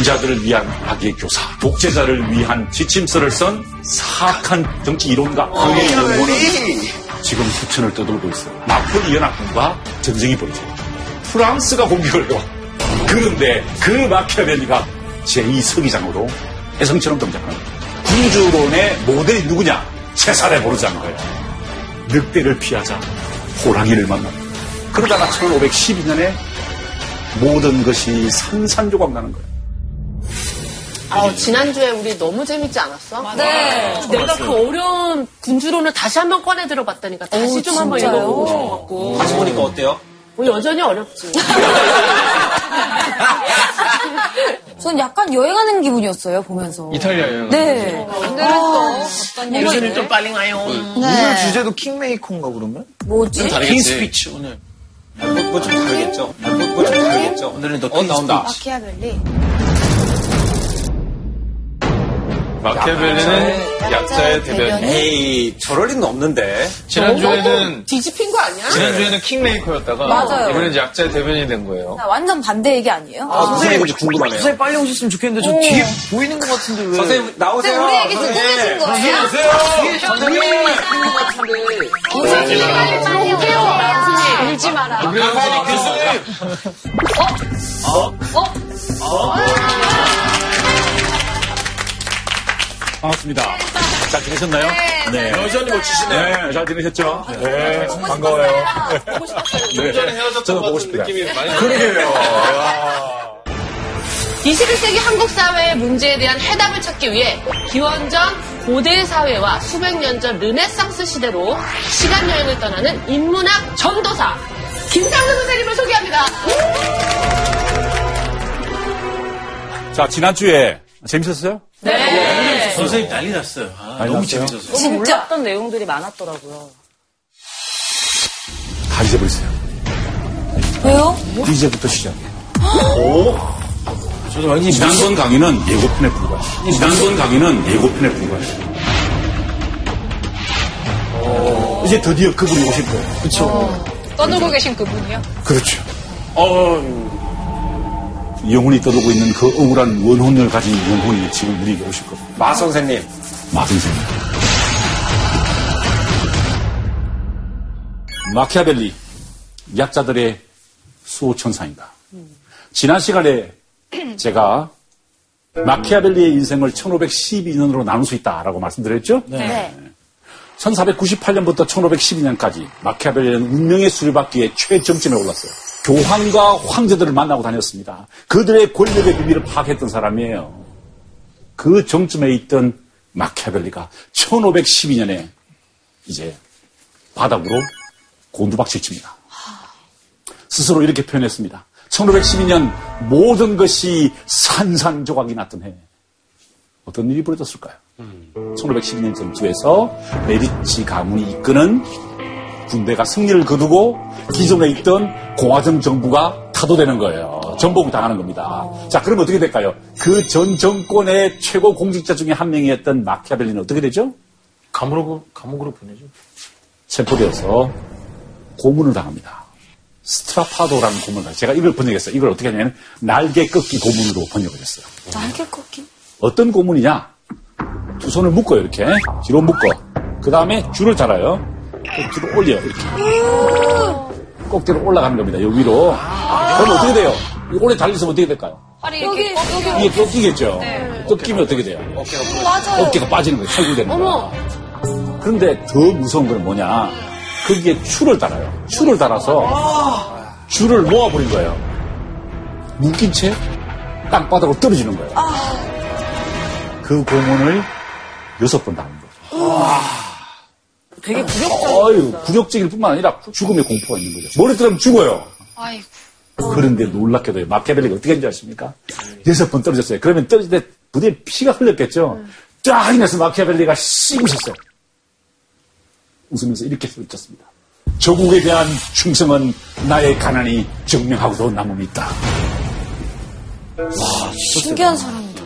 남자들을 위한 악의 교사, 독재자를 위한 지침서를 쓴 사악한 정치 이론가 그의 영혼은 지금 수천을 떠돌고 있어요. 나폴리 연합군과 전쟁이 벌어져요. 프랑스가 공격을 해요. 그런데 그 마키아벨리가 제2 서기장으로 해성처럼 등장하는 거예요. 군주론의 모델이 누구냐? 세살에 모르자는 거예요. 늑대를 피하자 호랑이를 만납니다. 그러다가 1512년에 모든 것이 산산조각 나는 거예요. 아, 지난주에 우리 너무 재밌지 않았어? 네. 내가 그 어려운 군주론을 다시 한번 꺼내 들어봤다니까 다시 오, 좀 한번? 읽어보고 싶어갖고. 다시 보니까 어때요? 뭐 여전히 어렵지. 전 약간 여행하는 기분이었어요, 보면서. 이탈리아 여행. 네. 안 되겠어. 요즘은 좀 빨리 가요. 오늘 주제도 킹메이커인가 그러면? 뭐지? King Speech 오늘. 뭐좀 다르겠죠? 뭐좀 다르겠죠? 오늘은 더 어, 나온다. 마키아벨리. 마키아벨리는 약자의 대변인. 에이, 저럴 리는 없는데. 지난주에는 뒤집힌 거 아니야? 지난주에는 킹메이커였다가 맞아요. 이번엔 이제 약자의 대변인이 된 거예요. 나 완전 반대 얘기 아니에요? 아, 무슨 얘기인지 궁금하네요. 선생님 빨리 오셨으면 좋겠는데 저 뒤에 보이는 것 같은데 왜? 선생님, 나오세요. 우리 얘기 듣고 계신 거예요? 울지 마라. 반갑습니다. 잘 지내셨나요? 네. 여전히 멋지시네. 네, 잘 지내셨죠? 네, 반가워요. 여전히 헤어졌던 저도 것 보고 같은 싶다. 느낌이 많이 그러게요. 21세기 한국 사회의 문제에 대한 해답을 찾기 위해 기원전 고대 사회와 수백 년 전 르네상스 시대로 시간 여행을 떠나는 인문학 전도사 김상근 선생님을 소개합니다. 자, 지난주에 재밌었어요? 네. 선생님 난리 났어요. 아, 많이 너무 났어요? 재밌었어요. 진짜. 몰랐던 내용들이 많았더라고요. 다 잊어버리세요. 왜요? 이제부터 시작이에요. 저도 완전히 지난번 강의는 예고편에 불과해요. 지난번 강의는 예고편에 불과해요. 이제 드디어 그분이 오실 거예요. 그렇죠. 떠들고 계신 그분이요? 그렇죠. 영혼이 떠돌고 있는 그 억울한 원혼을 가진 영혼이 지금 우리에게 오실 겁니다. 마 선생님. 마 선생님. 마키아벨리, 약자들의 수호천사입니다. 지난 시간에 제가 마키아벨리의 인생을 1512년으로 나눌 수 있다라고 말씀드렸죠? 네. 1498년부터 1512년까지 마키아벨리는 운명의 수리받기에 최정점에 올랐어요. 교황과 황제들을 만나고 다녔습니다. 그들의 권력의 비밀을 파악했던 사람이에요. 그 정점에 있던 마키아벨리가 1512년에 이제 바닥으로 곤두박질 칩니다. 스스로 이렇게 표현했습니다. 1512년 모든 것이 산산조각이 났던 해. 어떤 일이 벌어졌을까요? 1512년 전투에서 메디치 가문이 이끄는 군대가 승리를 거두고 기존에 있던 공화정 정부가 타도되는 거예요. 전복을 당하는 겁니다. 자, 그럼 어떻게 될까요? 그 전 정권의 최고 공직자 중에 한 명이었던 마키아벨리는 어떻게 되죠? 감옥으로, 감옥으로 보내죠. 체포되어서 고문을 당합니다. 스트라파도라는 고문을. 제가 이걸 번역했어요. 이걸 어떻게 하냐면 날개 꺾기 고문으로 번역을 했어요. 날개 꺾기? 어떤 고문이냐? 두 손을 묶어요, 이렇게. 뒤로 묶어. 그 다음에 줄을 달아요. 그 줄을 올려, 이렇게. 꼭대로 올라가는 겁니다, 여기 위로. 그럼 어떻게 돼요? 이 오래 달리면 어떻게 될까요? 팔이 여기, 여기. 이게 꺾이겠죠? 꺾이면 어떻게 돼요? 맞아요. 어깨가 빠지는 거예요, 탈구되는 거예요. 그런데 더 무서운 건 뭐냐? 거기에 줄을 달아요. 줄을 달아서 줄을 모아버린 거예요. 묶인 채 땅바닥으로 떨어지는 거예요. 그 고문을 여섯 번 당한 거죠. 되게. 어유 굴욕적일 뿐만 아니라 죽음의 공포가 있는 거죠. 머리 들으면 죽어요. 아이고. 그런데 놀랍게도 마키아벨리가 어떻게 했는지 아십니까? 여섯 번 떨어졌어요. 그러면 떨어질 때 부대에 피가 흘렸겠죠. 쫙 인해서 마키아벨리가 씩 웃었어요. 웃으면서 이렇게 소리쳤습니다. 조국에 대한 충성은 나의 가난이 증명하고도 남음이 있다. 신기한 사람이다.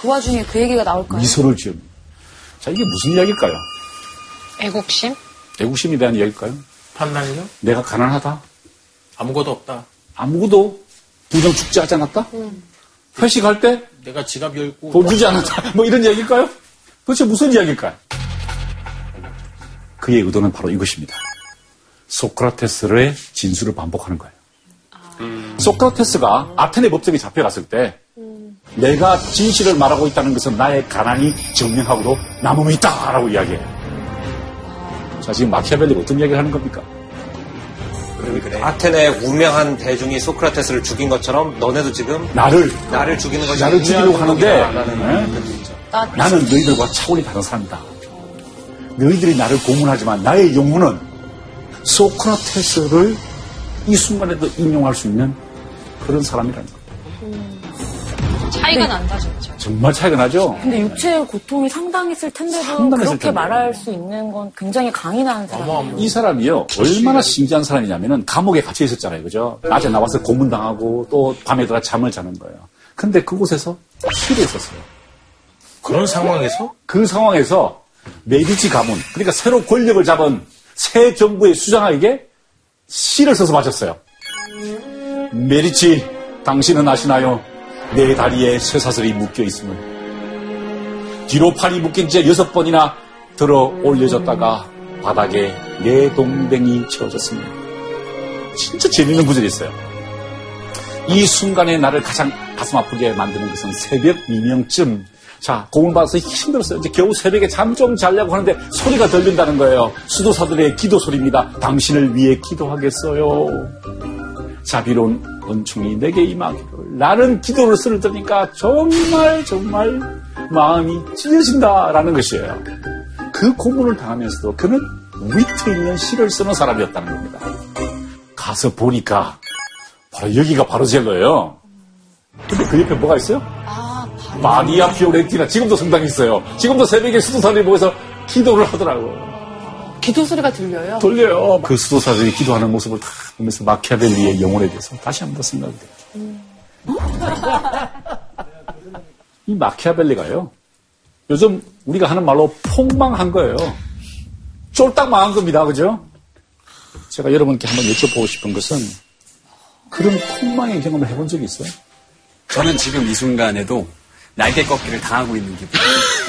그 와중에 그 얘기가 나올까요? 미소를 지읍니다. 자, 이게 무슨 이야기일까요? 애국심? 애국심에 대한 이야기일까요? 판단이요? 내가 가난하다? 아무것도 없다. 아무것도 부정 축제하지 않았다? 회식할 때돈 내가 지갑 열고 주지 않는다. 뭐 이런 이야기일까요? 도대체 무슨 이야기일까요? 그의 의도는 바로 이것입니다. 소크라테스의 진술을 반복하는 거예요. 소크라테스가 아테네 법정에 잡혀갔을 때 내가 진실을 말하고 있다는 것은 나의 가난이 증명하고도 남음이 있다라고 이야기해요. 자, 지금 마키아벨리가 어떤 이야기를 하는 겁니까? 아테네의 우명한 대중이 소크라테스를 죽인 것처럼 너네도 지금 나를, 나를 죽이는 것이 나를 죽이려고 하는데, 네? 나는 너희들과 차원이 다른 사람이다. 너희들이 나를 고문하지만 나의 영혼은 소크라테스를 이 순간에도 인용할 수 있는 그런 사람이라는 거예요. 차이가 난다, 진짜. 정말 차이가 나죠? 근데 육체의 고통이 상당했을 텐데도 상당했을 그렇게 텐데. 말할 수 있는 건 굉장히 강인한 사람이에요. 이 사람이요, 얼마나 신기한 사람이냐면은 감옥에 갇혀 있었잖아요. 그죠? 낮에 나와서 고문 당하고 또 밤에 들어 잠을 자는 거예요. 근데 그곳에서 실에 있었어요. 그런 상황에서 그 상황에서 메디치 가문, 그러니까 새로 권력을 잡은 새 정부의 수장에게 시를 써서 바쳤어요. 메디치, 당신은 아시나요? 내 다리에 쇠사슬이 묶여 있음을. 뒤로 팔이 묶인 채 여섯 번이나 들어 올려졌다가 바닥에 내 동댕이 채워졌습니다. 진짜 재밌는 구절이 있어요. 이 순간에 나를 가장 가슴 아프게 만드는 것은 새벽 미명쯤. 자, 공을 받아서 힘들었어요. 이제 겨우 새벽에 잠 좀 자려고 하는데 소리가 들린다는 거예요. 수도사들의 기도 소리입니다. 당신을 위해 기도하겠어요. 자비로운 은총이 내게 임하기를. 나는 기도를 쓰를 때니까 정말 정말 마음이 찢어진다라는 것이에요. 그 고문을 당하면서도 그는 위트 있는 시를 쓰는 사람이었다는 겁니다. 가서 보니까 바로 여기가 바로젤로예요. 근데 그 옆에 뭐가 있어요? 마리아 피오렌티나 지금도 성당이 있어요. 지금도 새벽에 수도사들이 모여서 기도를 하더라고요. 기도 소리가 들려요. 돌려요. 그 수도사들이 기도하는 모습을 다 보면서 마키아벨리의 영혼에 대해서 다시 한번 생각이 돼요. 이 마키아벨리가요. 요즘 우리가 하는 말로 폭망한 거예요. 쫄딱 망한 겁니다. 그죠? 제가 여러분께 한번 여쭤보고 싶은 것은 그런 폭망의 경험을 해본 적이 있어요? 저는 지금 이 순간에도 날개 꺾기를 당하고 있는 기분.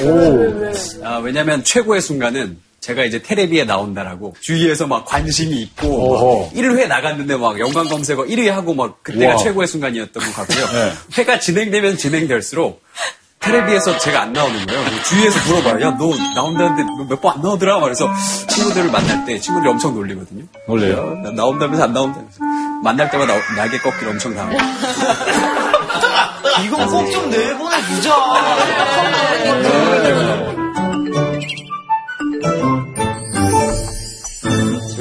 오. 아, 왜냐면 최고의 순간은 제가 이제 테레비에 나온다라고 주위에서 막 관심이 있고. 막 1회 나갔는데 막 연관 검색어 1위 하고 막 그때가 우와. 최고의 순간이었던 것 같고요. 네. 회가 진행되면 진행될수록 테레비에서 제가 안 나오는 거예요. 주위에서 물어봐요. 야, 너 나온다는데 몇 번 안 나오더라? 그래서 친구들을 만날 때 친구들이 엄청 놀리거든요. 놀래요? 나- 나온다면서 안 나온다면서. 만날 때마다 날개 꺾기를 엄청 당해요. 이거 꼭 좀 내보내주자.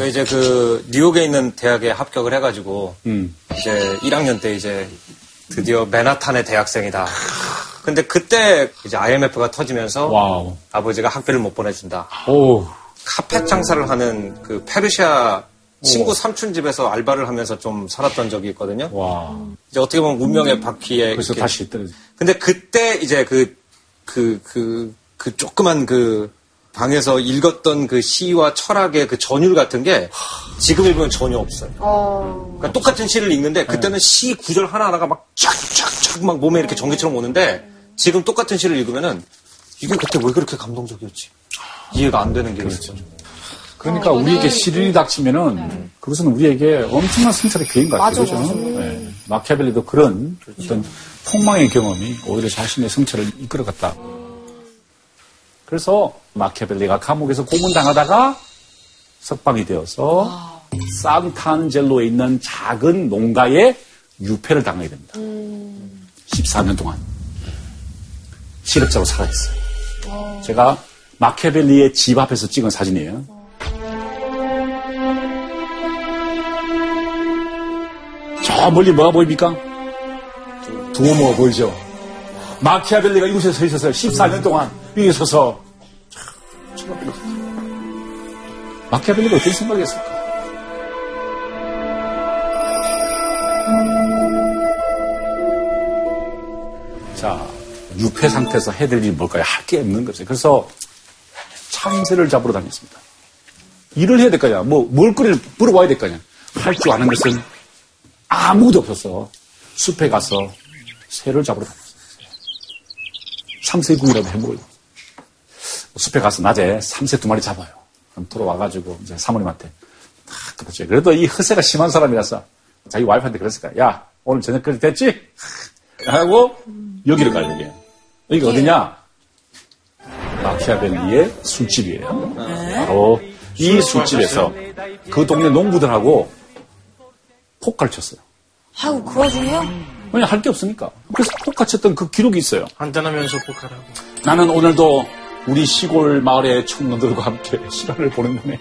제가 이제 그 뉴욕에 있는 대학에 합격을 해가지고 음. 이제 1학년 때 이제 드디어 맨하탄의 대학생이다. 근데 그때 이제 IMF가 터지면서 wow. 아버지가 학비를 못 보내준다. 오. 카펫 장사를 하는 그 페르시아 친구 삼촌 집에서 알바를 하면서 좀 살았던 적이 있거든요. 와. 이제 어떻게 보면 운명의 바퀴에 그래서 다시 떨어져. 근데 그때 이제 그, 그, 그, 그 조그만 그 방에서 읽었던 그 시와 철학의 그 전율 같은 게 지금 읽으면 전혀 없어요. 그러니까 똑같은 시를 읽는데 그때는 시 구절 하나하나가 막 쫙쫙쫙 막 몸에 이렇게 전기처럼 오는데 지금 똑같은 시를 읽으면은 이게 그때 왜 그렇게 감동적이었지? 이해가 안 되는 게 있어요. 그러니까 우리에게 시련이 닥치면은 그것은 우리에게 엄청난 승차의 기회인 것 같아요. 그죠? 네. 마키아벨리도 그런 어떤 폭망의 경험이 오히려 자신의 승차를 이끌어갔다. 그래서 마키아벨리가 감옥에서 고문당하다가 석방이 되어서 산탄젤로에 있는 작은 농가에 유폐를 당하게 됩니다. 14년 동안 실업자로 살아있어요. 제가 마키아벨리의 집 앞에서 찍은 사진이에요. 저 멀리 뭐가 보입니까? 두오모가 보이죠? 마키아벨리가 이곳에 서 있었어요. 14년 동안 여기 서서 있었어요. 마키아벨리가 어떤 생각이었을까? 자, 유폐 상태에서 해드릴 일이 뭘까요? 할 게 없는 거죠. 그래서 참새를 잡으러 다녔습니다. 일을 해야 될거 아니야. 뭐, 먹을거리를 물어봐야 될거 아니야. 할줄 아는 것은 아무도 없었어. 숲에 가서 새를 잡으러 다녔어. 삼세구이라도 해먹어요. 숲에 가서 낮에 삼세 두 마리 잡아요. 그럼 돌아와가지고 이제 사모님한테 탁 그렇죠. 그래도 이 허세가 심한 사람이라서 자기 와이프한테 그랬을 거야. 야 오늘 저녁까지 됐지? 하고 여기를 가요 여기. 여기가 어디냐? 마키아벨리의 술집이에요. 바로 이 술집에서 그 동네 농부들하고 포카를 쳤어요. 아이고, 그 와중에요? 왜냐 할 게 없으니까. 그래서 포카 쳤던 그 기록이 있어요. 한잔하면서 포카라고. 나는 오늘도 우리 시골 마을의 청년들과 함께 시간을 보낸다네.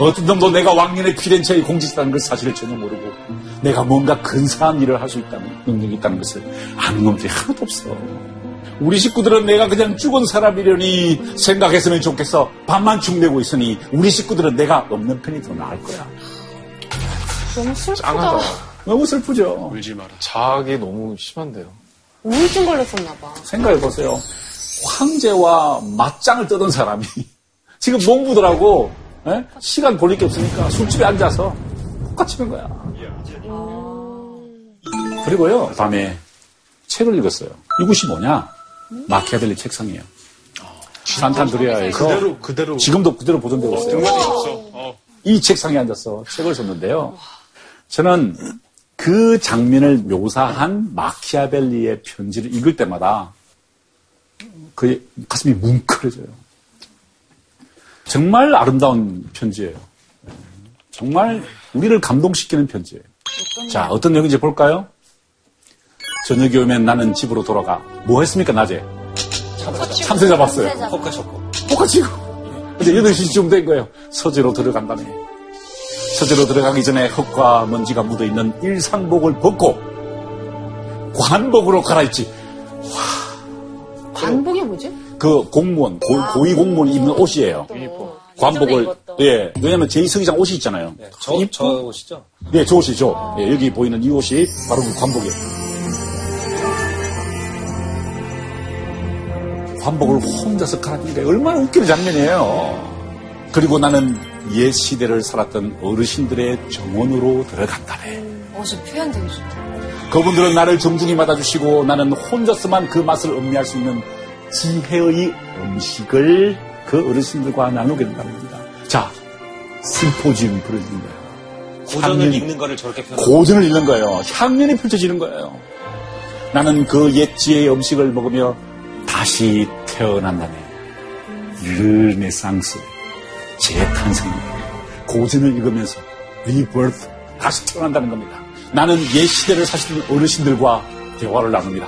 어떤 놈도 내가 왕년의 피렌체의 공직자라는 그 사실을 전혀 모르고 내가 뭔가 근사한 일을 할 수 있다는 능력이 있다는 것을 아는 놈들이 하나도 없어. 우리 식구들은 내가 그냥 죽은 사람이려니 생각했으면 좋겠어. 밥만 축내고 있으니 우리 식구들은 내가 없는 편이 더 나을 거야. 너무 슬프다. 짱하다. 너무 슬프죠. 울지 마라. 자학이 너무 심한데요. 우울증 걸렸었나 봐. 생각해 보세요. 황제와 맞짱을 뜨던 사람이 지금 농부들하고 예? 시간 돌릴 게 없으니까 술집에 앉아서 똑같이 는 거야. 그리고요, 밤에 책을 읽었어요. 이것이 뭐냐? 마키아벨리 책상이에요. 산탄드리아에서 그대로, 그대로. 지금도 그대로 보존되고 있어요. 이 책상에 앉아서 책을 썼는데요. 저는 그 장면을 묘사한 마키아벨리의 편지를 읽을 때마다 그 가슴이 뭉클해져요. 정말 아름다운 편지예요. 정말 우리를 감동시키는 편지예요. 자, 어떤 내용인지 볼까요? 저녁이 오면 나는 집으로 돌아가. 뭐 했습니까, 낮에? 참새 잡았어요. 포카 쳤고. 똑같이고. 근데 8시쯤 된 거예요. 서재로 들어간다네. 서재로 들어가기 전에 흙과 먼지가 묻어있는 일상복을 벗고 관복으로 갈아입지. 관복이 뭐지? 그 공무원, 고, 위 공무원이 입는 옷이에요. 관복을, 입었던. 예. 왜냐면 제2 서기장 옷이 있잖아요. 저, 저 옷이죠? 예, 저 옷이죠. 예, 여기 보이는 이 옷이 바로 그 관복이에요. 관복을 혼자서 갈아입는 게 얼마나 웃기는 장면이에요. 그리고 나는 옛 시대를 살았던 어르신들의 정원으로 들어간다네. 어, 저 표현 되게 좋다. 그분들은 나를 정중히 받아주시고 나는 혼자서만 그 맛을 음미할 수 있는 지혜의 음식을 그 어르신들과 나누게 된다는 겁니다. 자, 심포지움이 벌어지는 거예요. 고전을 향연이- 읽는 거를 저렇게 표현하고. 고전을 읽는 거예요. 향연이 펼쳐지는 거예요. 나는 그 옛 지혜의 음식을 먹으며 다시 태어난다네. 르네상스, 재탄생, 고전을 읽으면서 rebirth, 다시 태어난다는 겁니다. 나는 옛 시대를 사시는 어르신들과 대화를 나눕니다.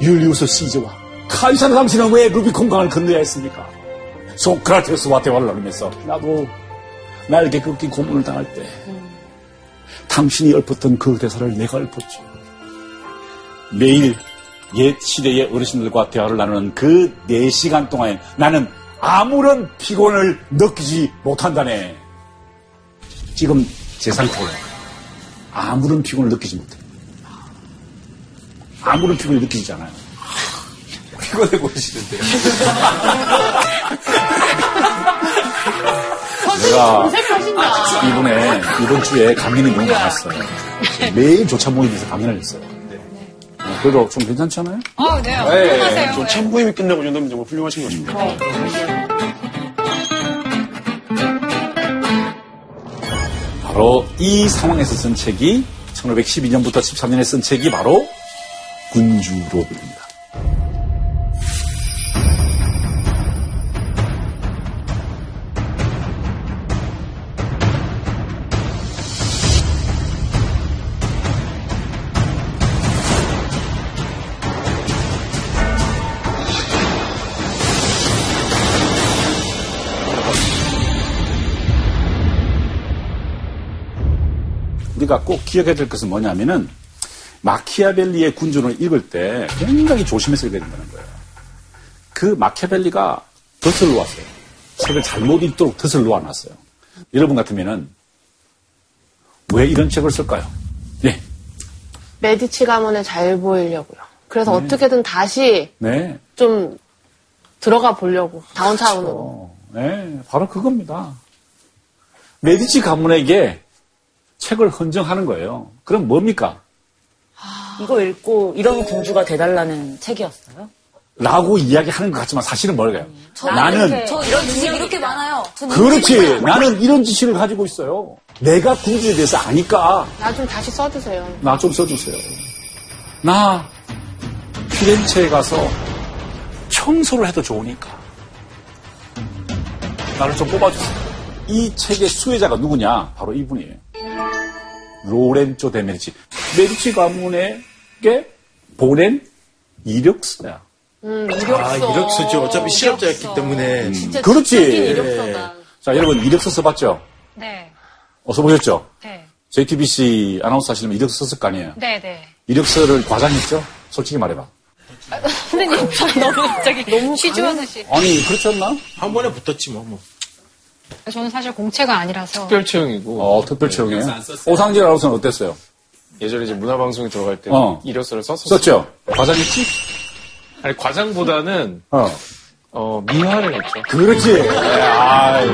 율리우스 시저와 카이사르 당신은 왜 루비콘강을 건너야 했습니까? 소크라테스와 대화를 나누면서 나도 나에게 그렇게 고문을 당할 때 당신이 읊었던 그 대사를 내가 읊었지. 매일 옛 시대의 어르신들과 대화를 나누는 그 4시간 동안에 나는 아무런 피곤을 느끼지 못한다네. 지금 제 상태예요. 아무런 피곤을 느끼지 못해. 아무런 피곤을 느끼지 않아요. 피곤해 보이시는데요. 내가. 이번에 이번 주에 감기는 너무 많았어요. 매일 조차 모임에서 감기를 했어요. 어, 그래도 좀 괜찮지 않아요? 아, 네요. 네, 하세요. 저 참부임이 끝나고 이 정도면 정말 훌륭하신 것 같습니다. 바로 이 상황에서 쓴 책이 1512년부터 13년에 쓴 책이 바로 군주로입니다. 우리가 꼭 기억해야 될 것은 뭐냐면은 마키아벨리의 군주론을 읽을 때 굉장히 조심해서 읽어야 된다는 거예요. 그 마키아벨리가 덫을 놓았어요. 책을 잘못 읽도록 덫을 놓아놨어요. 여러분 같으면은 왜 이런 책을 쓸까요? 네, 메디치 가문에 잘 보이려고요. 그래서 어떻게든 다시 네, 좀 들어가 보려고 다운타운으로. 어, 네, 바로 그겁니다. 메디치 가문에게 책을 헌정하는 거예요. 그럼 뭡니까? 이거 읽고 이런 군주가 돼달라는 책이었어요? 라고 이야기하는 것 같지만 사실은 뭘까요? 나는 저 이런 지식이 이렇게 많아요. 저는 그렇지. 나는 이런 지식을 가지고 있어요. 내가 군주에 대해서 아니까 나 좀 다시 써주세요. 나 좀 써주세요. 나 피렌체에 가서 청소를 해도 좋으니까 나를 좀 뽑아주세요. 이 책의 수혜자가 누구냐? 바로 이분이에요. 로렌조 데 메디치. 메디치 가문에게 보낸 이력서야. 음, 이력서. 아, 이력서죠. 어차피 실업자였기 이력서. 때문에. 진짜 그렇지. 이력서다. 자, 여러분 이력서 써봤죠? 네. 어, 써보셨죠? 네. JTBC 아나운서 하시려면 이력서 썼을 거 아니에요? 네, 네. 이력서를 과장했죠? 솔직히 말해봐. 선생님, 저 너무 갑자기 너무 취조하듯이. 아니, 그렇지 않나? 한 번에 붙었지 뭐. 뭐. 저는 사실 공채가 아니라서. 특별 채용이고 어, 특별 채용이에요. 안 썼어요. 오상진 아나운서는 어땠어요? 예전에 이제 문화방송에 들어갈 때 어. 이력서를 썼었어요. 썼죠? 과장했지? 아니 과장보다는 어. 어, 미화를 했죠. 그렇지. 아이,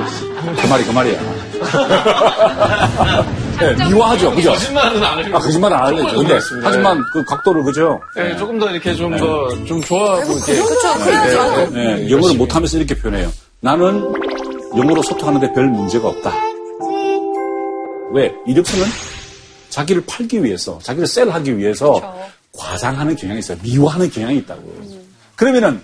그 말이 그 말이야. 네, 미화하죠. 그죠? 거짓말은 안 하려고. 아, 거짓말은 안. 조금 근데, 그렇습니다. 하지만 그 각도를, 그죠? 네, 조금 더 이렇게 좀 더좀 좋아하고 이렇게 그렇죠. 그래야죠. 네, 영어를 못하면서 이렇게 표현해요. 나는 영어로 소통하는데 별 문제가 없다. 왜? 이력서는 자기를 팔기 위해서, 자기를 셀하기 위해서 그렇죠. 과장하는 경향이 있어요. 미화하는 경향이 있다고. 그러면은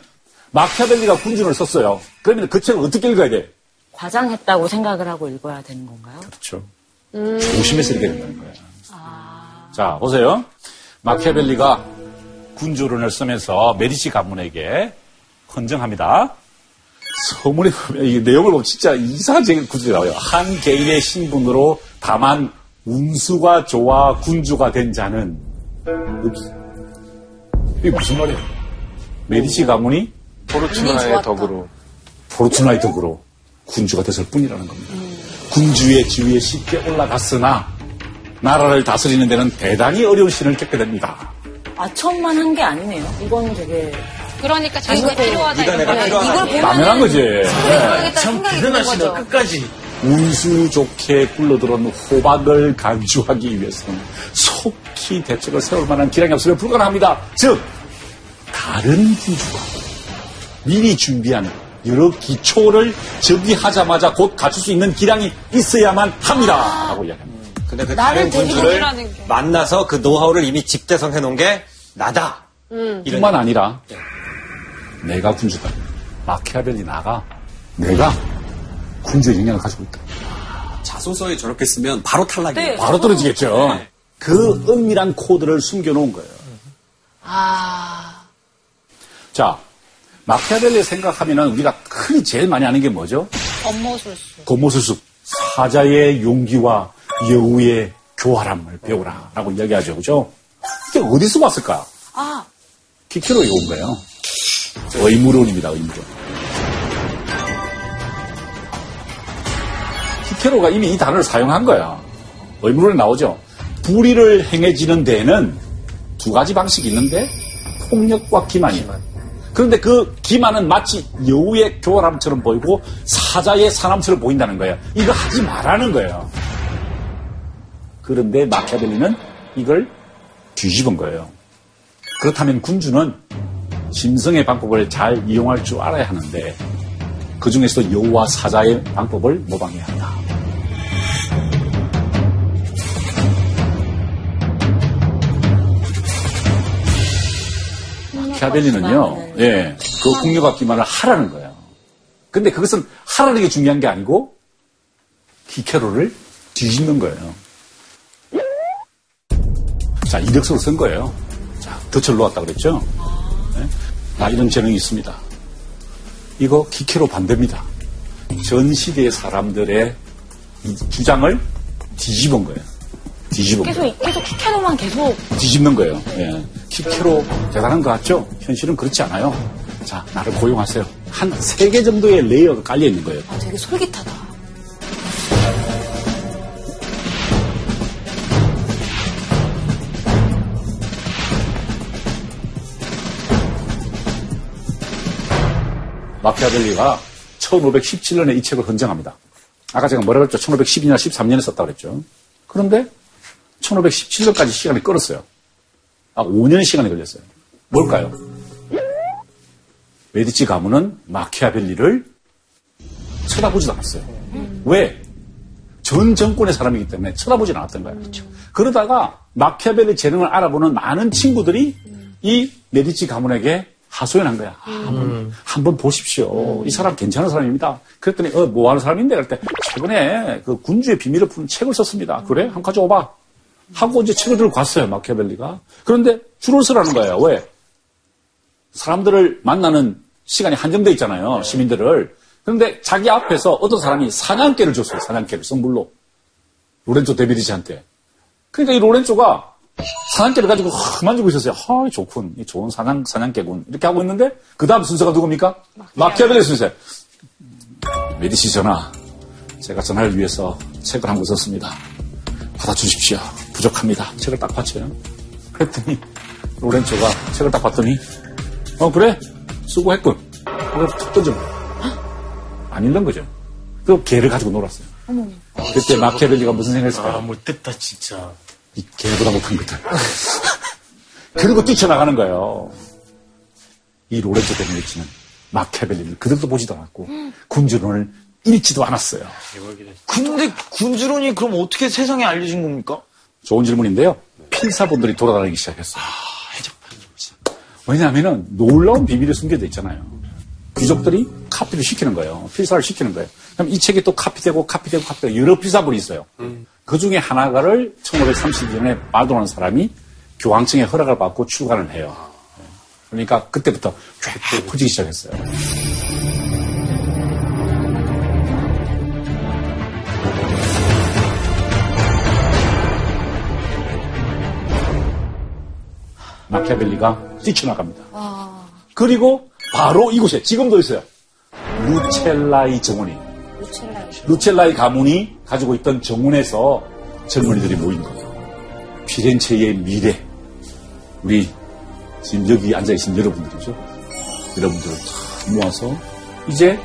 마키아벨리가 군주를 썼어요. 그러면 그 책을 어떻게 읽어야 돼? 과장했다고 생각을 하고 읽어야 되는 건가요? 그렇죠. 조심해서 읽어야 된다는 거야. 자, 보세요. 마키아벨리가 군주론을 쓰면서 메디치 가문에게 헌정합니다. 서문에 보면 이 내용을 보면 진짜 이상한 구절이 나와요. 한 개인의 신분으로 다만 운수가 좋아 군주가 된 자는 없어. 이게 무슨 말이에요? 메디치 가문이 포르투나의 덕으로 포르투나의 덕으로 군주가 됐을 뿐이라는 겁니다. 군주의 지위에 쉽게 올라갔으나 나라를 다스리는 데는 대단히 어려운 신을 겪게 됩니다. 아첨만 한 게 아니네요. 이건 되게 그러니까 자기가 필요하다. 네가 내가 거예요. 필요하다. 이걸 보면 당연한 거지. 네. 참 대단하시다. 끝까지. 운수 좋게 굴러들어온 호박을 간주하기 위해서는 속히 대책을 세울 만한 기량이 없으면 불가능합니다. 즉, 다른 군주가 미리 준비한 여러 기초를 정비하자마자 곧 갖출 수 있는 기량이 있어야만 합니다. 라고 이야기합니다. 근데 그 다른 게. 만나서 그 노하우를 이미 집대성해 놓은 게 나다. 이런 뿐만 아니라 내가 군주다. 마키아벨리 나가 내가 군주의 영향을 가지고 있다. 자소서에 저렇게 쓰면 바로 탈락이에요. 네. 바로 떨어지겠죠. 그 은밀한 코드를 숨겨놓은 거예요. 아, 자, 마키아벨리 생각하면은 우리가 흔히 제일 많이 아는 게 뭐죠? 업무술수. 겉모술수. 사자의 용기와 여우의 교활함을 배우라 라고 이야기하죠. 그죠? 이게 어디서 왔을까? 아 키키로에 온 거예요. 의무론입니다, 의무론. 키케로가 이미 이 단어를 사용한 거야. 의무론에 나오죠. 불의를 행해지는 데에는 두 가지 방식이 있는데 폭력과 기만이에요. 그런데 그 기만은 마치 여우의 교활함처럼 보이고 사자의 사람처럼 보인다는 거예요. 이거 하지 말라는 거예요. 그런데 마키아벨리는 이걸 뒤집은 거예요. 그렇다면 군주는 짐승의 방법을 잘 이용할 줄 알아야 하는데 그 중에서도 여우와 사자의 방법을 모방해야 한다. 마키아벨리는요, 예, 그 폭력과 기만을 하라는 거예요. 근데 그것은 하라는 게 중요한 게 아니고 키케로를 뒤집는 거예요. 자, 이력서를 쓴 거예요. 자, 덫을 놓았다 그랬죠? 네? 나 이런 재능이 있습니다. 이거 키케로 반대입니다. 전 시대의 사람들의 이 주장을 뒤집은 거예요. 뒤집은 거예요. 계속 계속 키케로만 계속 뒤집는 거예요. 예. 키케로 대단한 것 같죠? 현실은 그렇지 않아요. 자, 나를 고용하세요. 한 세 개 정도의 layer가 깔려 있는 거예요. 아, 되게 솔깃하다. 마키아벨리가 1517년에 이 책을 헌정합니다. 아까 제가 뭐라 그랬죠? 1512년, 13년에 썼다고 그랬죠. 그런데 1517년까지 시간이 끌었어요. 아, 5년 시간이 걸렸어요. 뭘까요? 메디치 가문은 마키아벨리를 쳐다보지도 않았어요. 왜? 전 정권의 사람이기 때문에 쳐다보지 않았던 거예요. 그렇죠. 그러다가 마키아벨리 재능을 알아보는 많은 친구들이 이 메디치 가문에게 하소연한 거야. 한번 한번 보십시오. 이 사람 괜찮은 사람입니다. 그랬더니 어, 뭐 하는 사람인데 그럴 때 최근에 그 군주의 비밀을 푸는 책을 썼습니다. 그래? 한번 가져와봐. 하고 이제 책을 들고 갔어요. 마키아벨리가. 그런데 줄을 서라는 거예요. 왜? 사람들을 만나는 시간이 한정돼 있잖아요. 시민들을. 그런데 자기 앞에서 어떤 사람이 사냥개를 줬어요. 사냥개를 선물로. 로렌조 데비리지한테. 그러니까 이 로렌조가 사냥개를 가지고 하, 만지고 있었어요. 아, 좋군. 이 좋은 사냥, 사냥개군. 이렇게 하고 있는데, 그 다음 순서가 누굽니까? 마키아벨리 순서. 메디시 전하, 제가 전화를 위해서 책을 한 권 썼습니다. 받아주십시오. 부족합니다. 책을 딱 받쳐요. 그랬더니, 로렌조가 책을 딱 봤더니, 어, 그래? 수고했군. 그래서 툭 던져. 안 읽는 거죠. 그 개를 가지고 놀았어요. 그때 마키아벨리가 무슨 생각했을까요? 아, 못됐다, 진짜. 이 개보다 못한 것들. 그리고 뛰쳐나가는 거예요. 이 로렌조 데미치는 마키아벨리를 그들도 보지도 않았고 군주론을 읽지도 않았어요. 근데 군주론이 그럼 어떻게 세상에 알려진 겁니까? 좋은 질문인데요. 필사본들이 돌아다니기 시작했어요. 왜냐하면 놀라운 비밀이 숨겨져 있잖아요. 귀족들이 카피를 시키는 거예요. 필사를 시키는 거예요. 그럼 이 책이 또 카피되고 카피되고 카피되고 여러 필사본이 있어요. 그 중에 하나가를 1532년에 마도라는 사람이 교황청의 허락을 받고 출간을 해요. 그러니까 그때부터 쫙 퍼지기 시작했어요. 마키아벨리가 뛰쳐나갑니다. 그리고 바로 이곳에 지금도 있어요. 루첼라이 정원이. 루첼라이 가문이 가지고 있던 정원에서 젊은이들이 모인 거예요. 피렌체의 미래. 우리 지금 여기 앉아계신 여러분들이죠. 여러분들을 다 모아서 이제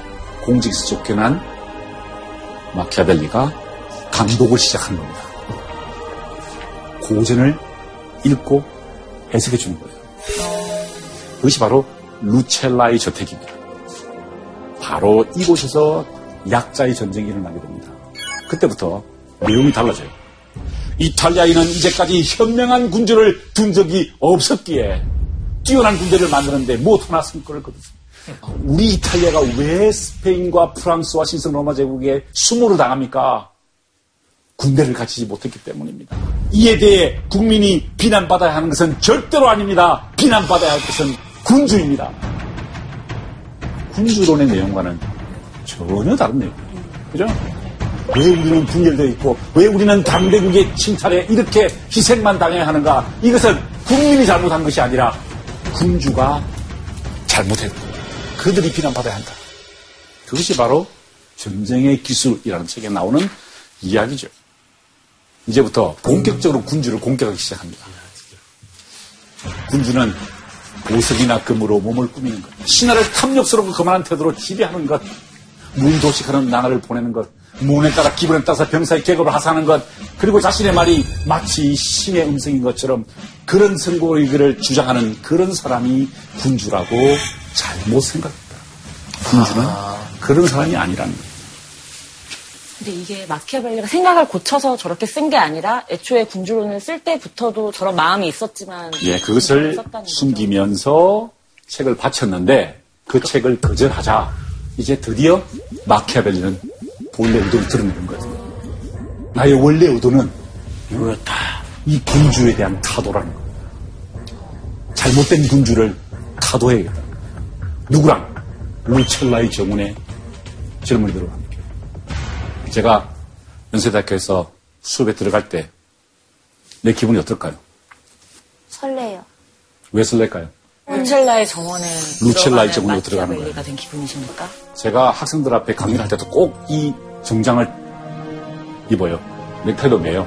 공직에서 쫓겨난 마키아벨리가 강독을 시작한 겁니다. 고전을 읽고 해석해 주는 거예요. 그것이 바로 루첼라의 저택입니다. 바로 이곳에서 약자의 전쟁이 일어나게 됩니다. 그때부터 내용이 달라져요. 이탈리아인은 이제까지 현명한 군주를 둔 적이 없었기에 뛰어난 군대를 만드는데 무엇 하나 승권을 거뒀습니다. 우리 이탈리아가 왜 스페인과 프랑스와 신성 로마 제국에 수모를 당합니까? 군대를 갖추지 못했기 때문입니다. 이에 대해 국민이 비난받아야 하는 것은 절대로 아닙니다. 비난받아야 할 것은 군주입니다. 군주론의 내용과는 전혀 다른 내용이에요. 그죠? 왜 우리는 분열되어 있고, 왜 우리는 당대국의 침탈에 이렇게 희생만 당해야 하는가? 이것은 국민이 잘못한 것이 아니라 군주가 잘못했고, 그들이 비난받아야 한다. 그것이 바로 전쟁의 기술이라는 책에 나오는 이야기죠. 이제부터 본격적으로 군주를 공격하기 시작합니다. 군주는 보석이나 금으로 몸을 꾸미는 것, 신하를 탐욕스럽고 거만한 태도로 지배하는 것, 문도식하는 나날을 보내는 것, 문에 따라 기분에 따라서 병사의 계급을 하사하는 것, 그리고 자신의 말이 마치 신의 음성인 것처럼 그런 선고의를 주장하는 그런 사람이 군주라고 잘못 생각했다. 군주는 그런 사람이 아니라는 거예요. 근데 이게 마키아벨리가 생각을 고쳐서 저렇게 쓴 게 아니라 애초에 군주론을 쓸 때부터도 저런 마음이 있었지만 예, 그것을. 숨기면서 책을 바쳤는데 그 책을 거절하자 이제 드디어 마키아벨리는 본래 의도를 드러내는 거예요. 나의 원래 의도는 이거였다. 이 군주에 대한 타도라는 거예요. 잘못된 군주를 타도해야겠다. 누구랑? 루첼라의 정원의 젊은이들과 함께. 제가 연세대학교에서 수업에 들어갈 때 내 기분이 어떨까요? 설레요. 왜 설렐까요? 루첼라의 정원에 루첼라의 들어가는 정원으로 들어가는 마키아벨리가 된 기분이십니까? 제가 학생들 앞에 강의를 할 때도 꼭 이 정장을 입어요. 넥타이도 매요.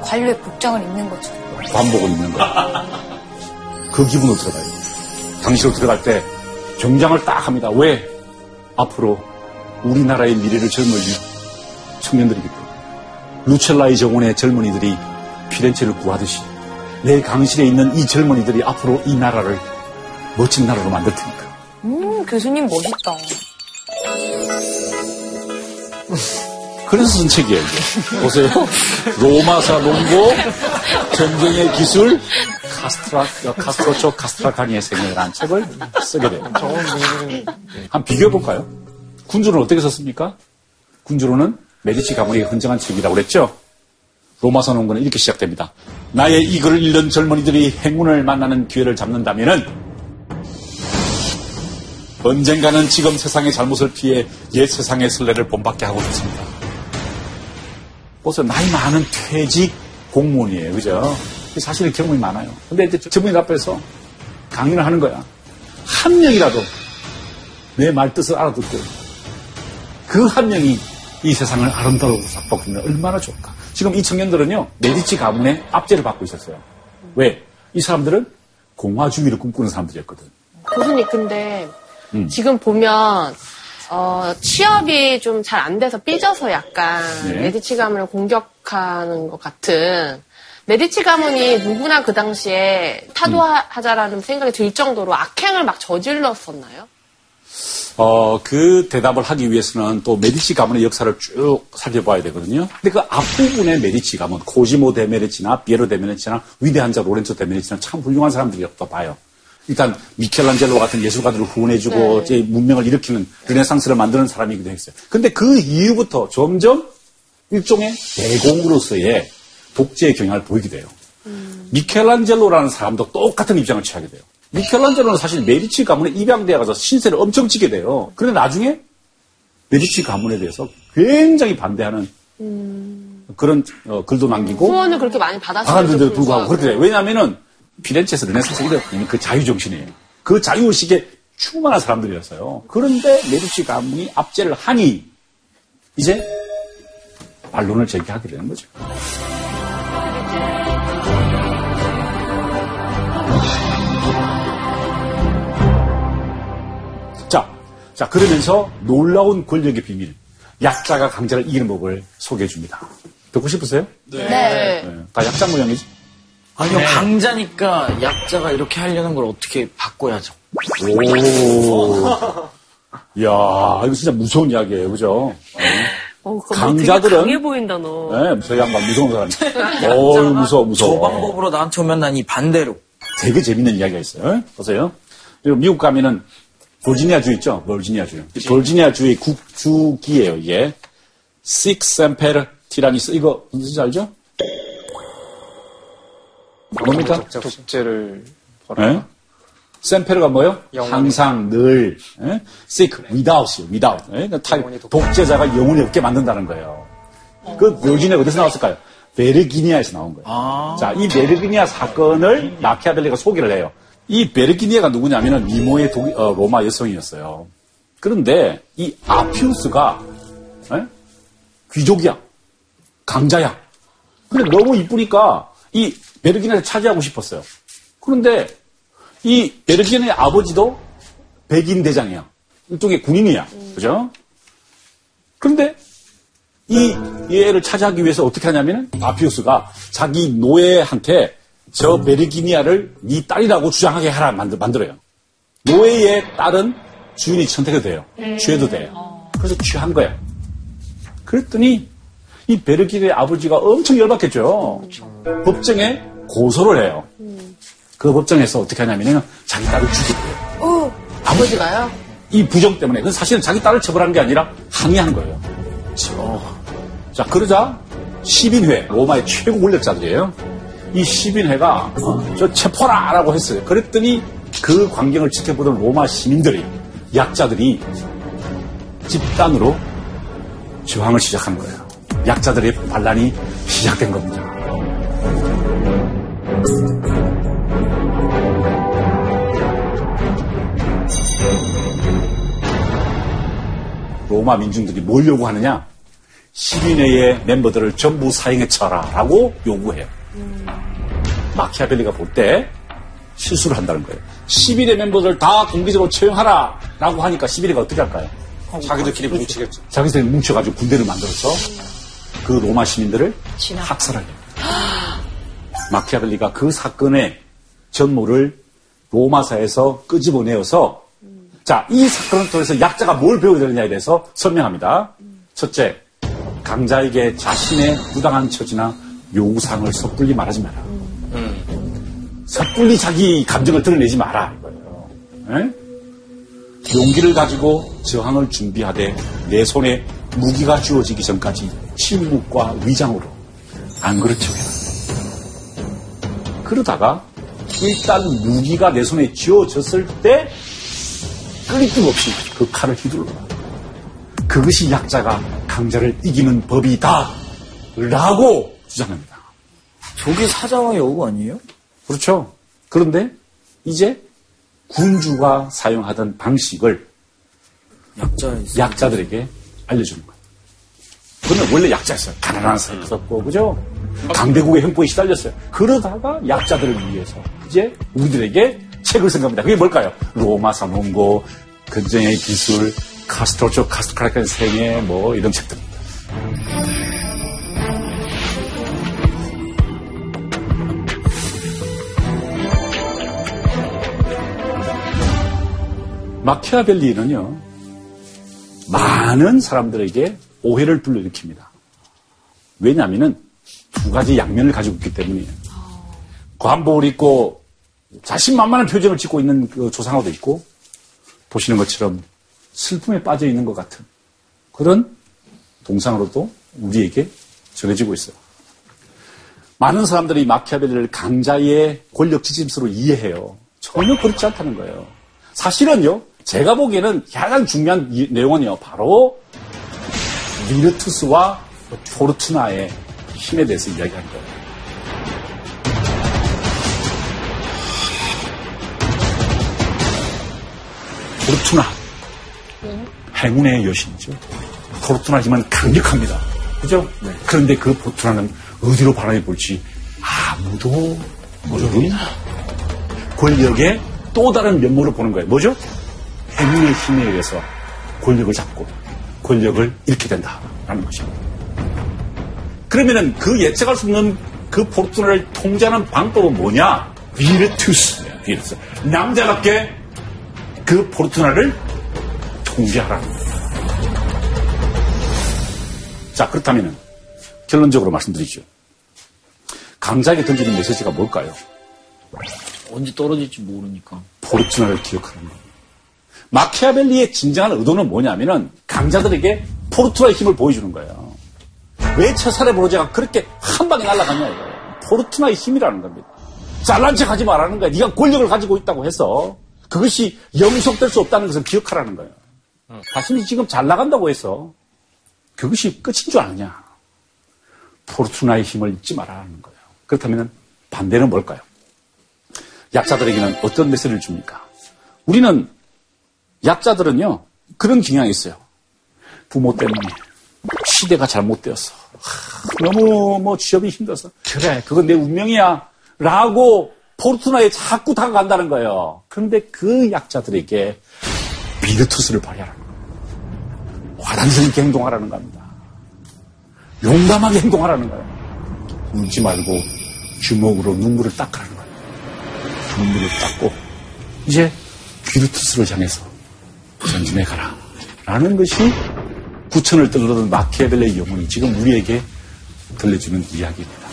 관료의 복장을 입는 것처럼. 관복을 입는 거. 그 기분으로 들어가요. 당시로 들어갈 때 정장을 딱 합니다. 왜? 앞으로 우리나라의 미래를 젊을 청년들이기 때문에. 루첼라의 정원의 젊은이들이 피렌체를 구하듯이 내 강실에 있는 이 젊은이들이 앞으로 이 나라를 멋진 나라로 만들 테니까. 음, 교수님 멋있다. 그래서 쓴 책이에요, 이게. 보세요. 로마사 논고, 전쟁의 기술, 카스트라, 카스트로초 카스트라카니의 생애라는 책을 쓰게 돼요. 한번 비교해볼까요? 군주로는 어떻게 썼습니까? 군주로는 메디치 가문이 헌정한 책이라고 그랬죠? 로마서 논거는 이렇게 시작됩니다. 나의 이 글을 읽는 젊은이들이 행운을 만나는 기회를 잡는다면은 언젠가는 지금 세상의 잘못을 피해 옛 세상의 설레를 본받게 하고 싶습니다. 보세요. 나이 많은 퇴직 공무원이에요. 그죠? 사실은 경험이 많아요. 근데 이제 전문인 앞에서 강연을 하는 거야. 한 명이라도 내 말 뜻을 알아듣고 그 한 명이 이 세상을 아름다우고 바꾸면 얼마나 좋을까. 지금 이 청년들은요, 메디치 가문의 압제를 받고 있었어요. 왜? 이 사람들은 공화주의를 꿈꾸는 사람들이었거든. 교수님, 근데 음. 지금 보면 어, 취업이 좀 잘 안 돼서 삐져서 약간 네. 메디치 가문을 공격하는 것 같은 메디치 가문이 누구나 그 당시에 타도하자라는 생각이 들 정도로 악행을 막 저질렀었나요? 어, 그 대답을 하기 위해서는 또 메디치 가문의 역사를 쭉 살펴봐야 되거든요. 근데 그 앞부분의 메디치 가문, 코지모 데 메디치나 피에로 데 메디치나 위대한 자 로렌조 데 메디치는 참 훌륭한 사람들이었다 봐요. 일단 미켈란젤로 같은 예술가들을 후원해주고 이제 문명을 일으키는 르네상스를 만드는 사람이기도 했어요. 근데 그 이후부터 점점 일종의 대공으로서의 독재의 경향을 보이게 돼요. 미켈란젤로라는 사람도 똑같은 입장을 취하게 돼요. 미켈란젤로는 사실 메디치 가문에 입양되어 가서 신세를 엄청 지게 돼요. 그런데 나중에 메디치 가문에 대해서 굉장히 반대하는 그런 어, 글도 남기고 후원을 그렇게 많이 받았음에도 받았는데도 불구하고 불구하고. 그렇게 돼요. 왜냐하면은 피렌체에서 르네상스 일어나는 그 자유정신이에요. 그 자유의식에 충만한 사람들이었어요. 그런데 메디치 가문이 압제를 하니 이제 반론을 제기하게 되는 거죠. 자, 자 그러면서 놀라운 권력의 비밀, 약자가 강자를 이기는 법을 소개해 줍니다. 듣고 싶으세요? 네. 네. 다 약자 모양이지? 아니요, 강자니까 약자가 이렇게 하려는 걸 어떻게 바꿔야죠. 오. 이야, 이거 진짜 무서운 이야기예요. 그죠? 어, 그거 강자들은- 되게 강해 보인다 너. 네, 저 양반 무서운 사람이. 어우, 무서워, 저 무서워. 방법으로 나한테 오면 난 이 반대로. 되게 재밌는 이야기가 있어요. 보세요. 그리고 미국 가면은 버지니아 주 있죠? 버지니아 주. 버지니아 주의 국주기예요, 이게. 식스 샘페르 티라니스. 이거 무슨 알죠? 뭡니까? 독재를 예? 샘페르가 뭐요? 항상 늘 예? seek without이요. without. 예? 그러니까 타- 독재자가 영혼이 없게 만든다는 거예요. 그 버지니아 어디서 나왔을까요? 베르기니아에서 나온 거예요. 자, 이 베르기니아 사건을 마키아벨리가 소개를 해요. 이 베르기니아가 누구냐면은 미모의 독- 어, 로마 여성이었어요. 그런데 이 아피우스가 예? 귀족이야. 강자야. 근데 너무 이쁘니까 이 베르기니아를 차지하고 싶었어요. 그런데 이 베르기니아의 아버지도 백인 대장이야. 일종의 군인이야. 그죠? 그런데 이 얘를 차지하기 위해서 어떻게 하냐면은 아피우스가 자기 노예한테 저 베르기니아를 네 딸이라고 주장하게 하라 만들, 만들어요. 노예의 딸은 주인이 선택해도 돼요. 취해도 돼요. 그래서 취한 거야. 그랬더니 이 베르기니아의 아버지가 엄청 열받겠죠. 법정에 고소를 해요. 그 법정에서 어떻게 하냐면은 자기 딸을 죽였대요. 아버지가요? 이 부정 때문에. 그 사실은 자기 딸을 처벌한 게 아니라 항의한 거예요. 자, 그러자 시민회, 로마의 최고 권력자들이에요. 이 시민회가 어, 저 체포라! 라고 했어요. 그랬더니 그 광경을 지켜보던 로마 시민들이, 약자들이 집단으로 저항을 시작한 거예요. 약자들의 반란이 시작된 겁니다. 로마 민중들이 뭘 요구하느냐? 시민회의 멤버들을 전부 사형에 처하라라고 요구해요. 마키아벨리가 볼 때 실수를 한다는 거예요. 시민회 멤버들 다 공개적으로 처형하라라고 하니까 시민회가 어떻게 할까요? 자기들끼리 뭉치겠죠. 자기들이 뭉쳐가지고 군대를 만들어서 그 로마 시민들을 학살하려고. 마키아벨리가 그 사건의 전모를 로마사에서 끄집어내어서 자, 이 사건을 통해서 약자가 뭘 배워야 되느냐에 대해서 설명합니다. 첫째, 강자에게 자신의 부당한 처지나 요구사항을 섣불리 말하지 마라. 섣불리 자기 감정을 드러내지 마라. 이거예요. 에? 용기를 가지고 저항을 준비하되 내 손에 무기가 주어지기 전까지 침묵과 위장으로 안 그렇죠. 그러다가 일단 무기가 내 손에 쥐어졌을 때 끊임낌 없이 그 칼을 휘둘러라. 그것이 약자가 강자를 이기는 법이다. 라고 주장합니다. 저게 사자왕의 어구 아니에요? 그렇죠. 그런데 이제 군주가 사용하던 방식을 약자 약자들에게 알려주는 거예요. 그러면 원래 약자였어요. 가난한 사람이었고, 그죠? 강대국의 형포에 시달렸어요. 그러다가 약자들을 위해서 이제 우리들에게 책을 쓴 겁니다. 그게 뭘까요? 로마사 논고, 근정의 기술, 카스트로초 카스트라켄 생애, 뭐 이런 책들입니다. 마키아벨리는요, 많은 사람들에게 오해를 불러일으킵니다. 왜냐하면 두 가지 양면을 가지고 있기 때문이에요. 관복을 입고 자신만만한 표정을 짓고 있는 그 조상화도 있고 보시는 것처럼 슬픔에 빠져 있는 것 같은 그런 동상으로도 우리에게 전해지고 있어요. 많은 사람들이 마키아벨리를 강자의 권력 지침서로 이해해요. 전혀 그렇지 않다는 거예요. 사실은요, 제가 보기에는 가장 중요한 내용은요, 바로 virtus와 포르투나의 힘에 대해서 이야기하는 거예요. 포르투나. 행운의 여신이죠. 포르투나 힘은 강력합니다. 그죠? 네. 그런데 그 포르투나는 어디로 바람이 불지 아무도 모르는 권력의 또 다른 면모를 보는 거예요. 뭐죠? 행운의 힘에 의해서 권력을 잡고 권력을 잃게 된다라는 것입니다. 그러면은 그 예측할 수 없는 그 포르투나를 통제하는 방법은 뭐냐? Virtus. Virtus. 남자답게 그 포르투나를 통제하라는 거예요. 자, 그렇다면 결론적으로 말씀드리죠. 강자에게 던지는 메시지가 뭘까요? 언제 떨어질지 모르니까. 포르투나를 기억하는 겁니다. 마키아벨리의 진정한 의도는 뭐냐면은 강자들에게 포르투나의 힘을 보여주는 거예요. 왜 체사레 보르자가 그렇게 한 방에 날아가냐 이거예요. 포르투나의 힘이라는 겁니다. 잘난 척 하지 말라는 거야. 네가 권력을 가지고 있다고 해서 그것이 영속될 수 없다는 것을 기억하라는 거예요. 자신이 지금 잘 나간다고 해서 그것이 끝인 줄 아느냐. 포르투나의 힘을 잊지 말라는 거예요. 그렇다면 반대는 뭘까요? 약자들에게는 어떤 메시지를 줍니까? 우리는 약자들은요 그런 경향이 있어요. 부모 때문에 시대가 잘못되었어. 하, 너무 뭐 취업이 힘들어서 그래 그건 내 운명이야 라고 포르투나에 자꾸 다가간다는 거예요. 그런데 그 약자들에게 virtus를 발휘하라는 거예요. 확신 있게 행동하라는 겁니다. 용감하게 행동하라는 거예요. 울지 말고 주먹으로 눈물을 닦으라는 거예요. 눈물을 닦고 이제 비르투스를 향해서 전진해 가라. 라는 것이 구천을 떨어던 마키아벨레의 영혼이 지금 우리에게 들려주는 이야기입니다.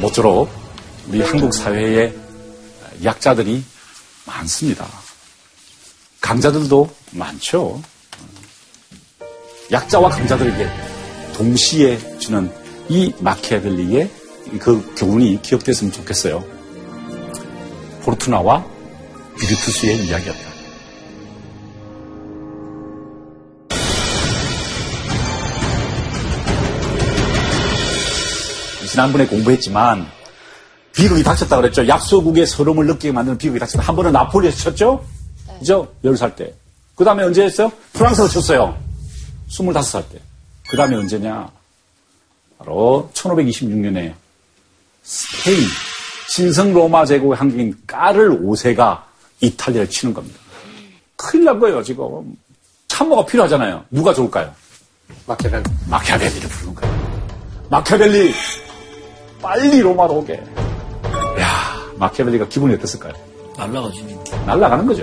모쪼록 우리 한국 사회에 약자들이 많습니다. 강자들도 많죠. 약자와 강자들에게 동시에 주는 이 마키아벨리의 그 교훈이 기억됐으면 좋겠어요. 포르투나와 비르투스의 이야기였다. 지난번에 공부했지만 비극이 닥쳤다 그랬죠. 약소국의 서름을 느끼게 만드는 비극이 닥쳤다. 한 번은 나폴리에서 쳤죠? 그죠? 10살 때. 그 다음에 언제 했어요? 프랑스에서 쳤어요. 25살 때. 그 다음에 언제냐? 바로 1526년에 스페인 신성 로마 제국의 항국인 까를 5세가 이탈리아를 치는 겁니다. 큰일 난 거예요, 지금. 참모가 필요하잖아요. 누가 좋을까요? 마키아벨리. 마키아벨리를 부르는 거예요. 마키아벨리, 빨리 로마로 오게. 야 마키아벨리가 기분이 어땠을까요? 날라가지. 날아가는 거죠.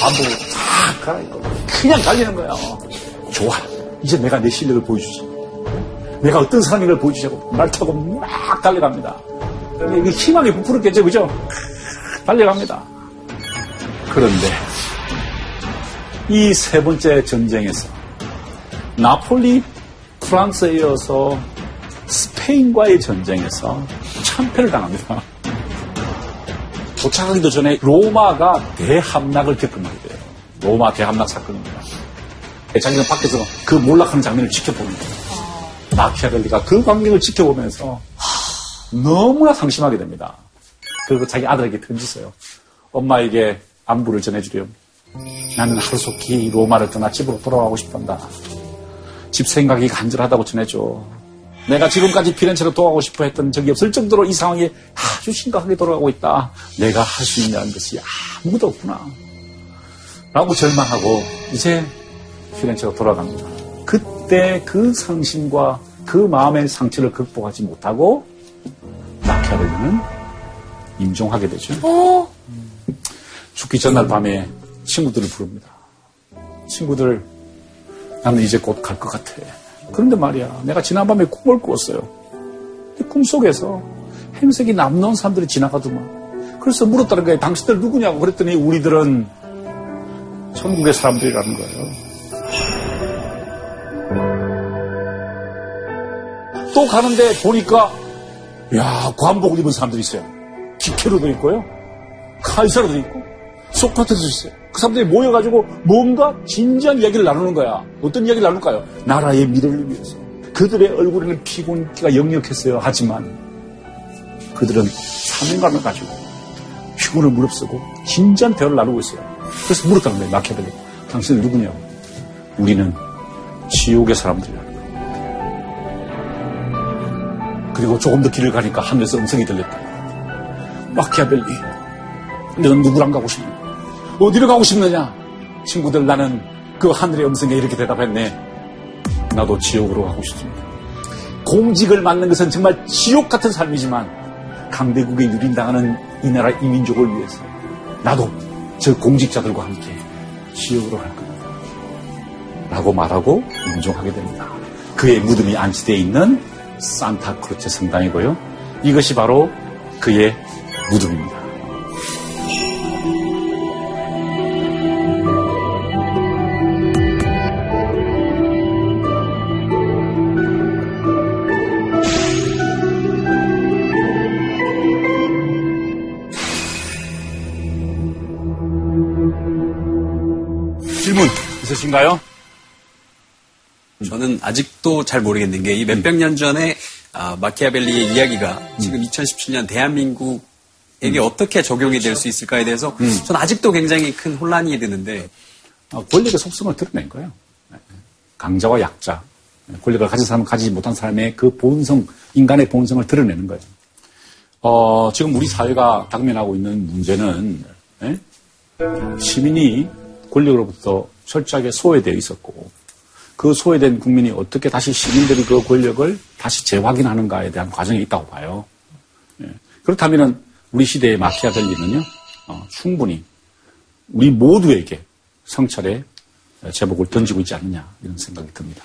관복을 싹 갈아입고 그냥 달리는 거예요. 좋아. 이제 내가 내 실력을 보여주지. 내가 어떤 사람인 걸 보여주자고 말 타고 막 달려갑니다. 이게 희망이 부풀었겠죠, 그죠? 달려갑니다. 그런데 이 세 번째 전쟁에서 나폴리 프랑스에 이어서 스페인과의 전쟁에서 참패를 당합니다. 도착하기도 전에 로마가 대함락을 겪은 거예요. 로마 대함락 사건입니다. 자기는 밖에서 그 몰락하는 장면을 지켜봅니다. 마키아벨리가 그 광경을 지켜보면서 너무나 상심하게 됩니다. 그리고 자기 아들에게 편지 써요. 엄마에게 안부를 전해주렴. 나는 하루속히 로마를 떠나 집으로 돌아가고 싶단다. 집 생각이 간절하다고 전해줘. 내가 지금까지 피렌체로 돌아가고 싶어 했던 적이 없을 정도로 이 상황이 아주 심각하게 돌아가고 있다. 내가 할 수 있는 것이 아무도 없구나. 라고 절망하고 이제 피렌체로 돌아갑니다. 그때 그 상심과 그 마음의 상처를 극복하지 못하고 마키아벨리는 임종하게 되죠. 죽기 전날 밤에 친구들을 부릅니다. 친구들, 나는 이제 곧 갈 것 같아. 그런데 말이야, 내가 지난밤에 꿈을 꾸었어요. 꿈속에서 행색이 남놓은 사람들이 지나가더만. 그래서 물었다는 거예요. 당신들 누구냐고 그랬더니 우리들은 천국의 사람들이라는 거예요. 또 가는데 보니까 야 관복을 입은 사람들이 있어요. 기케로도 있고요. 카이사로도 있고 소크라테스도 있어요. 그 사람들이 모여가지고 뭔가 진지한 이야기를 나누는 거야. 어떤 이야기를 나눌까요? 나라의 미래를 위해서. 그들의 얼굴에는 피곤기가 역력했어요. 하지만 그들은 사명감을 가지고 피곤을 무릅쓰고 진지한 대화를 나누고 있어요. 그래서 물었다는 거예요. 마키아벨리. 당신은 누구냐고. 우리는 지옥의 사람들이야. 그리고 조금 더 길을 가니까 하늘에서 음성이 들렸다. 마키아벨리, 너는 누구랑 가고 싶냐? 어디로 가고 싶느냐? 친구들 나는 그 하늘의 음성에 이렇게 대답했네. 나도 지옥으로 가고 싶습니다. 공직을 맡는 것은 정말 지옥 같은 삶이지만 강대국에 유린당하는 이 나라 이민족을 위해서 나도 저 공직자들과 함께 지옥으로 갈 겁니다. 라고 말하고 임종하게 됩니다. 그의 무덤이 안치되어 있는 산타크루체 성당이고요. 이것이 바로 그의 무덤입니다. 있으신가요? 저는 아직도 잘 모르겠는 게 이 몇백 년 전에 아, 마키아벨리의 이야기가 지금 2017년 대한민국에게 어떻게 적용이 될수 있을까에 대해서 저는 아직도 굉장히 큰 혼란이 드는데 어, 권력의 속성을 드러낸 거예요. 강자와 약자, 권력을 가진 사람은 가지지 못한 사람의 그 본성, 인간의 본성을 드러내는 거예요. 어, 지금 우리 사회가 당면하고 있는 문제는 예? 시민이 권력으로부터 철저하게 소외되어 있었고 그 소외된 국민이 어떻게 다시 시민들이 그 권력을 다시 재확인하는가에 대한 과정이 있다고 봐요. 예. 그렇다면 우리 시대의 마키아벨리는요, 어, 충분히 우리 모두에게 성찰의 제목을 던지고 있지 않느냐 이런 생각이 듭니다.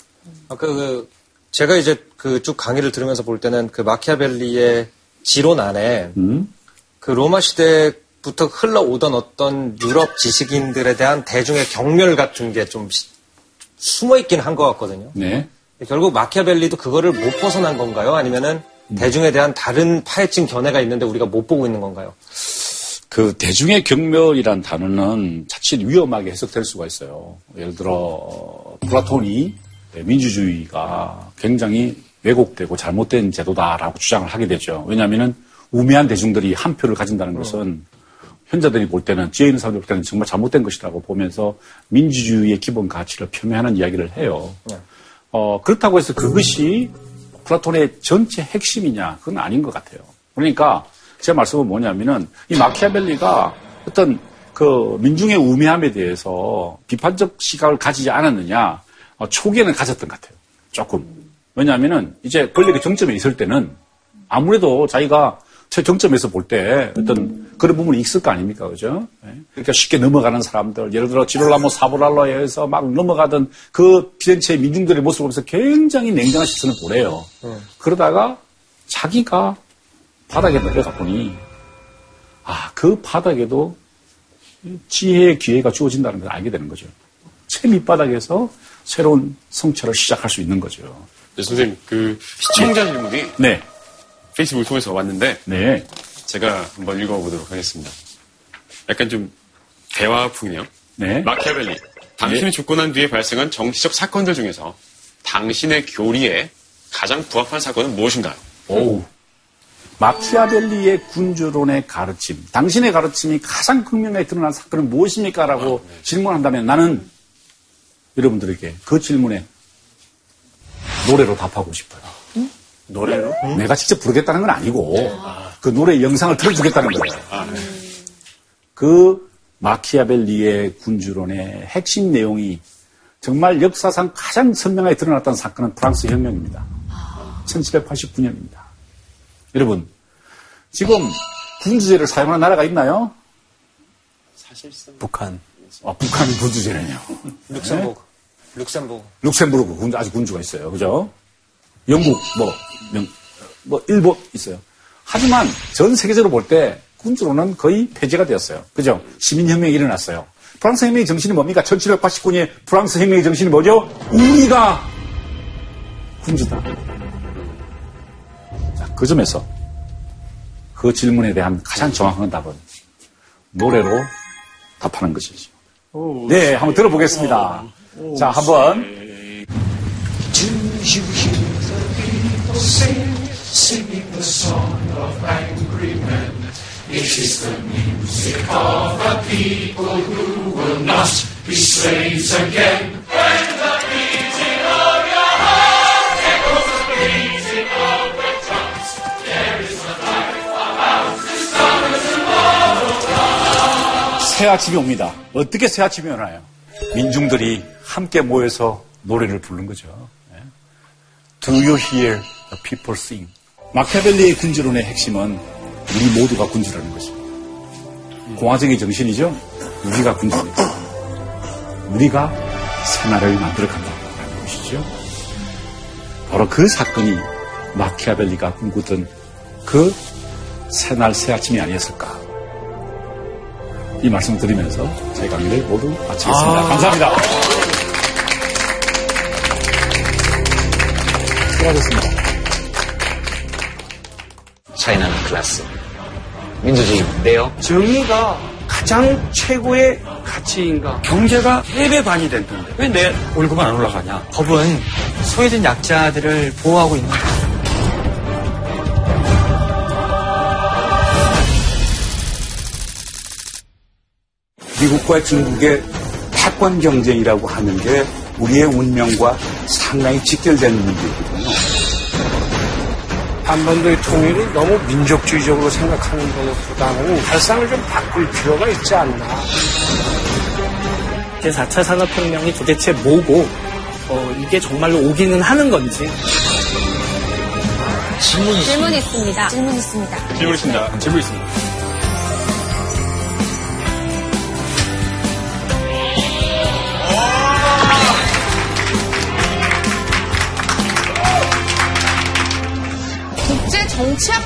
아까 그 제가 이제 그 쭉 강의를 들으면서 볼 때는 그 마키아벨리의 지론 안에 음? 그 로마 시대 부터 흘러오던 어떤 유럽 지식인들에 대한 대중의 경멸 같은 게 좀 숨어 있긴 한 것 같거든요. 네. 결국 마키아벨리도 그거를 못 벗어난 건가요? 아니면은 대중에 대한 다른 파헤친 견해가 있는데 우리가 못 보고 있는 건가요? 그 대중의 경멸이란 단어는 자칫 위험하게 해석될 수가 있어요. 예를 들어 플라톤이 민주주의가 굉장히 왜곡되고 잘못된 제도다라고 주장을 하게 되죠. 왜냐하면 우매한 대중들이 한 표를 가진다는 것은 현자들이 볼 때는 지혜 있는 사람들이 볼 때는 정말 잘못된 것이라고 보면서 민주주의의 기본 가치를 폄훼하는 이야기를 해요. 네. 어, 그렇다고 해서 그것이 플라톤의 전체 핵심이냐? 그건 아닌 것 같아요. 그러니까 제 말씀은 뭐냐면은 이 마키아벨리가 어떤 그 민중의 우매함에 대해서 비판적 시각을 가지지 않았느냐? 어, 초기에는 가졌던 것 같아요. 조금. 왜냐하면은 이제 권력의 정점에 있을 때는 아무래도 자기가 최정점에서 볼 때 어떤 그런 부분이 있을 거 아닙니까? 그죠? 예. 그러니까 쉽게 넘어가는 사람들, 예를 들어 지롤라모 사보랄로에 의해서 막 넘어가던 그 피렌체 민중들의 모습을 보면서 굉장히 냉정한 시선을 보내요. 그러다가 자기가 바닥에 내려가 보니, 아, 그 바닥에도 지혜의 기회가 주어진다는 걸 알게 되는 거죠. 최 밑바닥에서 새로운 성찰을 시작할 수 있는 거죠. 네, 선생님, 그 시청자 질문이 네. 페이스북을 통해서 왔는데 네. 제가 한번 읽어보도록 하겠습니다. 약간 좀 대화풍이네요. 네. 마키아벨리, 당신이 죽고 난 뒤에 발생한 정치적 사건들 중에서 당신의 교리에 가장 부합한 사건은 무엇인가요? 오우. 마키아벨리의 군주론의 가르침, 당신의 가르침이 가장 극명하게 드러난 사건은 무엇입니까? 라고 질문한다면 나는 여러분들에게 그 질문에 노래로 답하고 싶어요. 노래로? 내가 직접 부르겠다는 건 아니고 그 노래 영상을 틀어주겠다는 거예요. 그 마키아벨리의 군주론의 핵심 내용이 정말 역사상 가장 선명하게 드러났던 사건은 프랑스 혁명입니다. 1789년입니다. 여러분, 지금 군주제를 사용하는 나라가 있나요? 북한. 아, 북한이 군주제네요. 룩셈부르크. 룩셈부르크. 룩셈부르크 군주, 아직 군주가 있어요. 그죠? 영국, 뭐, 명, 뭐, 일본 있어요. 하지만 전 세계적으로 볼 때 군주제는 거의 폐지가 되었어요. 그죠? 시민혁명이 일어났어요. 프랑스 혁명의 정신이 뭡니까? 1789년의 프랑스 혁명의 정신이 뭐죠? 우리가 군주다. 자, 그 점에서 그 질문에 대한 가장 정확한 답은 노래로 답하는 것이죠. 네, 한번 들어보겠습니다. 자, 한번. 새 아침이 옵니다. 어떻게 새 아침이 오나요? 민중들이 함께 모여서 노래를 부른 거죠. 예. Do you hear the people sing? 마키아벨리의 군주론의 핵심은 우리 모두가 군주라는 것입니다. 공화정의 정신이죠. 우리가 군주입니다. 우리가 새나라를 만들어 간다는 것이죠. 바로 그 사건이 마키아벨리가 꿈꾸던 그 새날 새 아침이 아니었을까. 이 말씀 드리면서 저희 강의를 모두 마치겠습니다. 감사합니다. 수고하셨습니다. 차이나는 클래스. 민주주의인데요. 정의가 가장 최고의 가치인가? 경제가 3배 반이 됐는데 왜 내 월급은 안 올라가냐? 법은 소외된 약자들을 보호하고 있는 거예요. 미국과 중국의 패권 경쟁이라고 하는 게 우리의 운명과 상당히 직결되는 문제거든요. 한반도의 통일을 너무 민족주의적으로 생각하는 것보다는 발상을 좀 바꿀 필요가 있지 않나. 제4차 산업혁명이 도대체 뭐고, 어, 이게 정말로 오기는 하는 건지. 질문 있습니다. 질문 있습니다. 질문 있습니다. 질문 있습니다. 국제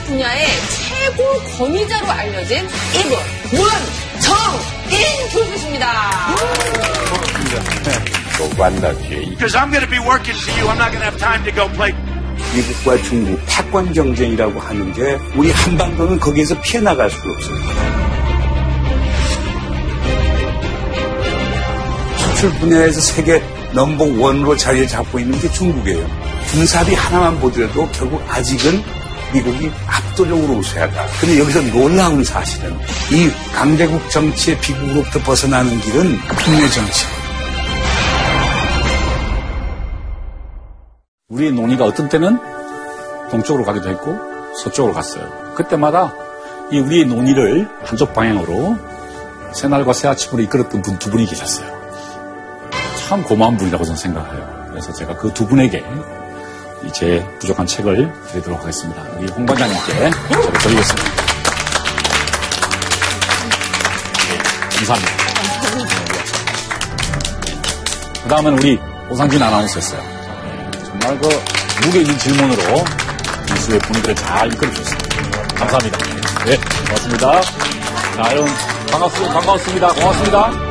분야의 최고 권위자로 알려진 이분 문정인 교수십니다. Because I'm going to be working for you. I'm not going to have time to go play. 미국과 중국 패권 경쟁이라고 하는 게 우리 한반도는 거기에서 피해 나갈 수가 없어요. 수출 분야에서 세계 넘버 원으로 자리를 잡고 있는 게 중국이에요. 군사비 하나만 보더라도 결국 아직은 미국이 압도적으로 우세하다. 근데 여기서 놀라운 사실은 이 강대국 정치의 비극으로부터 벗어나는 길은 국내 정치. 우리의 논의가 어떤 때는 동쪽으로 가기도 했고 서쪽으로 갔어요. 그때마다 이 우리의 논의를 한쪽 방향으로 새날과 새아침으로 이끌었던 분 두 분이 계셨어요. 참 고마운 분이라고 저는 생각해요. 그래서 제가 그 두 분에게 제 부족한 책을 드리도록 하겠습니다. 우리 홍 반장님께 책을 드리겠습니다. 네, 감사합니다. 그 다음은 우리 오상진 아나운서였어요. 정말 그 무게 있는 질문으로 이수의 분위기를 잘 이끌어 주셨습니다. 감사합니다. 네, 고맙습니다. 자, 여러분, 반갑습니다. 반갑습니다. 고맙습니다.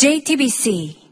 JTBC